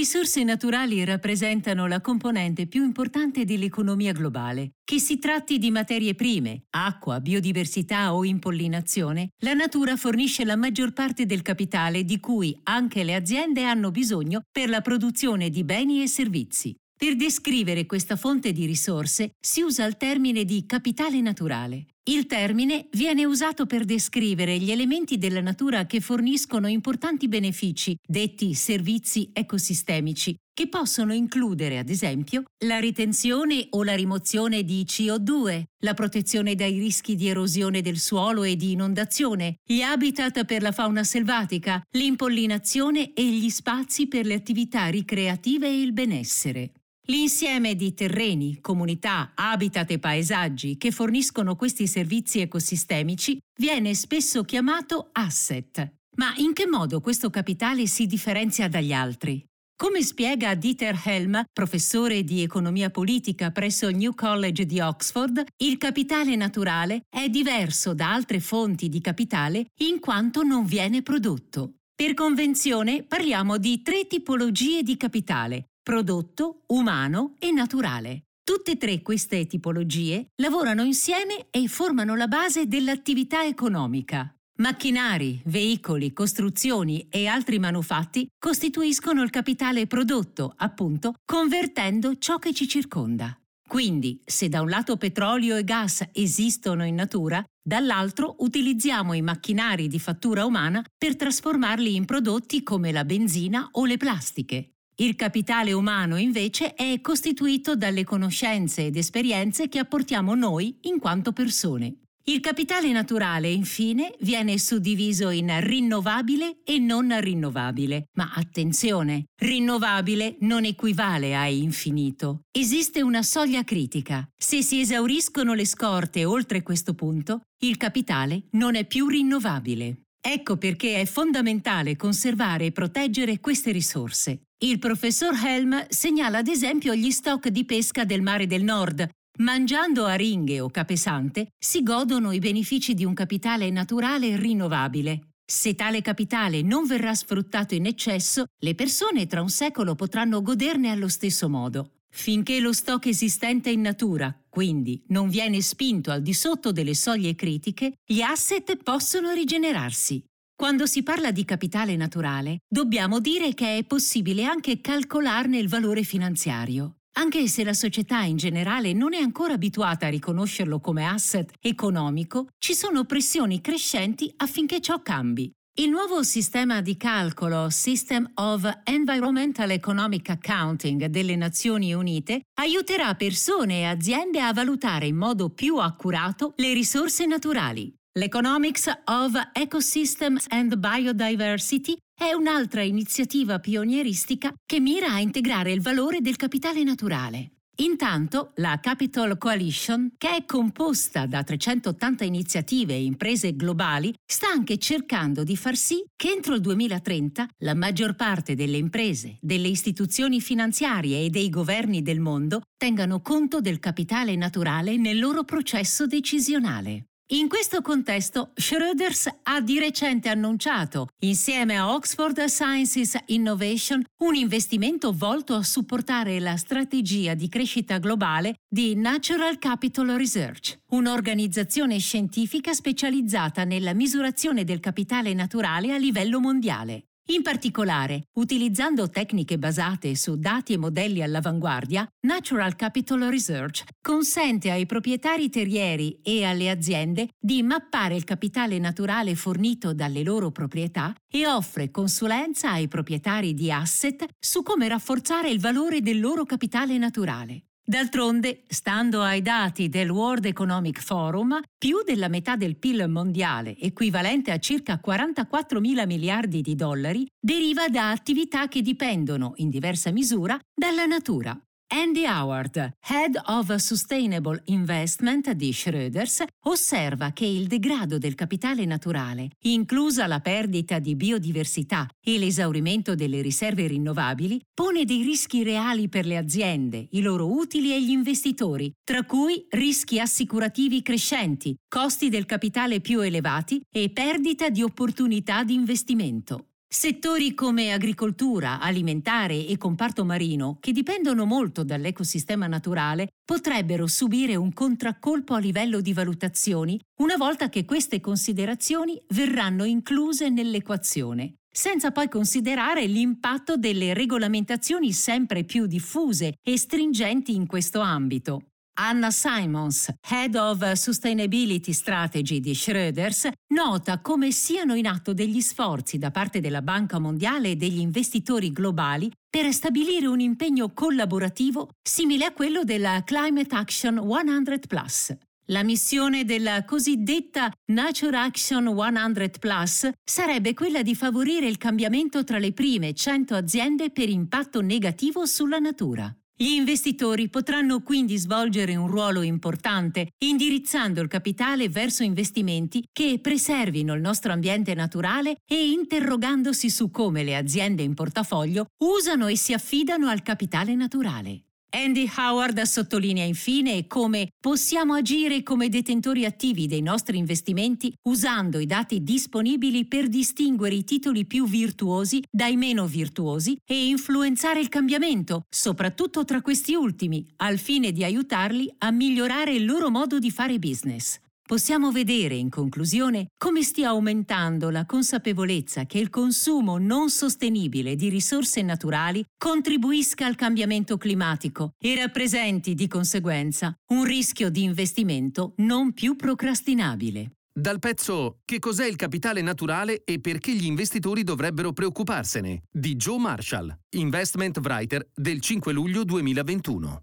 risorse naturali rappresentano la componente più importante dell'economia globale. Che si tratti di materie prime, acqua, biodiversità o impollinazione, la natura fornisce la maggior parte del capitale di cui anche le aziende hanno bisogno per la produzione di beni e servizi. Per descrivere questa fonte di risorse si usa il termine di capitale naturale. Il termine viene usato per descrivere gli elementi della natura che forniscono importanti benefici, detti servizi ecosistemici, che possono includere, ad esempio, la ritenzione o la rimozione di CO2, la protezione dai rischi di erosione del suolo e di inondazione, gli habitat per la fauna selvatica, l'impollinazione e gli spazi per le attività ricreative e il benessere. L'insieme di terreni, comunità, habitat e paesaggi che forniscono questi servizi ecosistemici viene spesso chiamato asset. Ma in che modo questo capitale si differenzia dagli altri? Come spiega Dieter Helm, professore di economia politica presso il New College di Oxford, il capitale naturale è diverso da altre fonti di capitale in quanto non viene prodotto. Per convenzione parliamo di tre tipologie di capitale, prodotto, umano e naturale. Tutte e tre queste tipologie lavorano insieme e formano la base dell'attività economica. Macchinari, veicoli, costruzioni e altri manufatti costituiscono il capitale prodotto, appunto, convertendo ciò che ci circonda. Quindi, se da un lato petrolio e gas esistono in natura, dall'altro utilizziamo i macchinari di fattura umana per trasformarli in prodotti come la benzina o le plastiche. Il capitale umano invece è costituito dalle conoscenze ed esperienze che apportiamo noi in quanto persone. Il capitale naturale, infine, viene suddiviso in rinnovabile e non rinnovabile. Ma attenzione, rinnovabile non equivale a infinito. Esiste una soglia critica. Se si esauriscono le scorte oltre questo punto, il capitale non è più rinnovabile. Ecco perché è fondamentale conservare e proteggere queste risorse. Il professor Helm segnala ad esempio gli stock di pesca del mare del nord. Mangiando aringhe o capesante si godono i benefici di un capitale naturale rinnovabile. Se tale capitale non verrà sfruttato in eccesso, le persone tra un secolo potranno goderne allo stesso modo. Finché lo stock esistente in natura, quindi, non viene spinto al di sotto delle soglie critiche, gli asset possono rigenerarsi. Quando si parla di capitale naturale, dobbiamo dire che è possibile anche calcolarne il valore finanziario. Anche se la società in generale non è ancora abituata a riconoscerlo come asset economico, ci sono pressioni crescenti affinché ciò cambi. Il nuovo sistema di calcolo System of Environmental Economic Accounting delle Nazioni Unite aiuterà persone e aziende a valutare in modo più accurato le risorse naturali. L'Economics of Ecosystems and Biodiversity è un'altra iniziativa pionieristica che mira a integrare il valore del capitale naturale. Intanto la Capital Coalition, che è composta da 380 iniziative e imprese globali, sta anche cercando di far sì che entro il 2030 la maggior parte delle imprese, delle istituzioni finanziarie e dei governi del mondo tengano conto del capitale naturale nel loro processo decisionale. In questo contesto, Schröders ha di recente annunciato, insieme a Oxford Sciences Innovation, un investimento volto a supportare la strategia di crescita globale di Natural Capital Research, un'organizzazione scientifica specializzata nella misurazione del capitale naturale a livello mondiale. In particolare, utilizzando tecniche basate su dati e modelli all'avanguardia, Natural Capital Research consente ai proprietari terrieri e alle aziende di mappare il capitale naturale fornito dalle loro proprietà e offre consulenza ai proprietari di asset su come rafforzare il valore del loro capitale naturale. D'altronde, stando ai dati del World Economic Forum, più della metà del PIL mondiale, equivalente a circa 44 mila miliardi di dollari, deriva da attività che dipendono, in diversa misura, dalla natura. Andy Howard, Head of Sustainable Investment di Schröders, osserva che il degrado del capitale naturale, inclusa la perdita di biodiversità e l'esaurimento delle riserve rinnovabili, pone dei rischi reali per le aziende, i loro utili e gli investitori, tra cui rischi assicurativi crescenti, costi del capitale più elevati e perdita di opportunità di investimento. Settori come agricoltura, alimentare e comparto marino, che dipendono molto dall'ecosistema naturale, potrebbero subire un contraccolpo a livello di valutazioni una volta che queste considerazioni verranno incluse nell'equazione, senza poi considerare l'impatto delle regolamentazioni sempre più diffuse e stringenti in questo ambito. Anna Simons, Head of Sustainability Strategy di Schroeders, nota come siano in atto degli sforzi da parte della Banca Mondiale e degli investitori globali per stabilire un impegno collaborativo simile a quello della Climate Action 100 Plus. La missione della cosiddetta Nature Action 100 Plus sarebbe quella di favorire il cambiamento tra le prime 100 aziende per impatto negativo sulla natura. Gli investitori potranno quindi svolgere un ruolo importante indirizzando il capitale verso investimenti che preservino il nostro ambiente naturale e interrogandosi su come le aziende in portafoglio usano e si affidano al capitale naturale. Andy Howard sottolinea infine come possiamo agire come detentori attivi dei nostri investimenti usando i dati disponibili per distinguere i titoli più virtuosi dai meno virtuosi e influenzare il cambiamento, soprattutto tra questi ultimi, al fine di aiutarli a migliorare il loro modo di fare business possiamo vedere in conclusione come stia aumentando la consapevolezza che il consumo non sostenibile di risorse naturali contribuisca al cambiamento climatico e rappresenti di conseguenza un rischio di investimento non più procrastinabile. Dal pezzo Che cos'è il capitale naturale e perché gli investitori dovrebbero preoccuparsene di Joe Marshall, Investment Writer del 5 luglio 2021.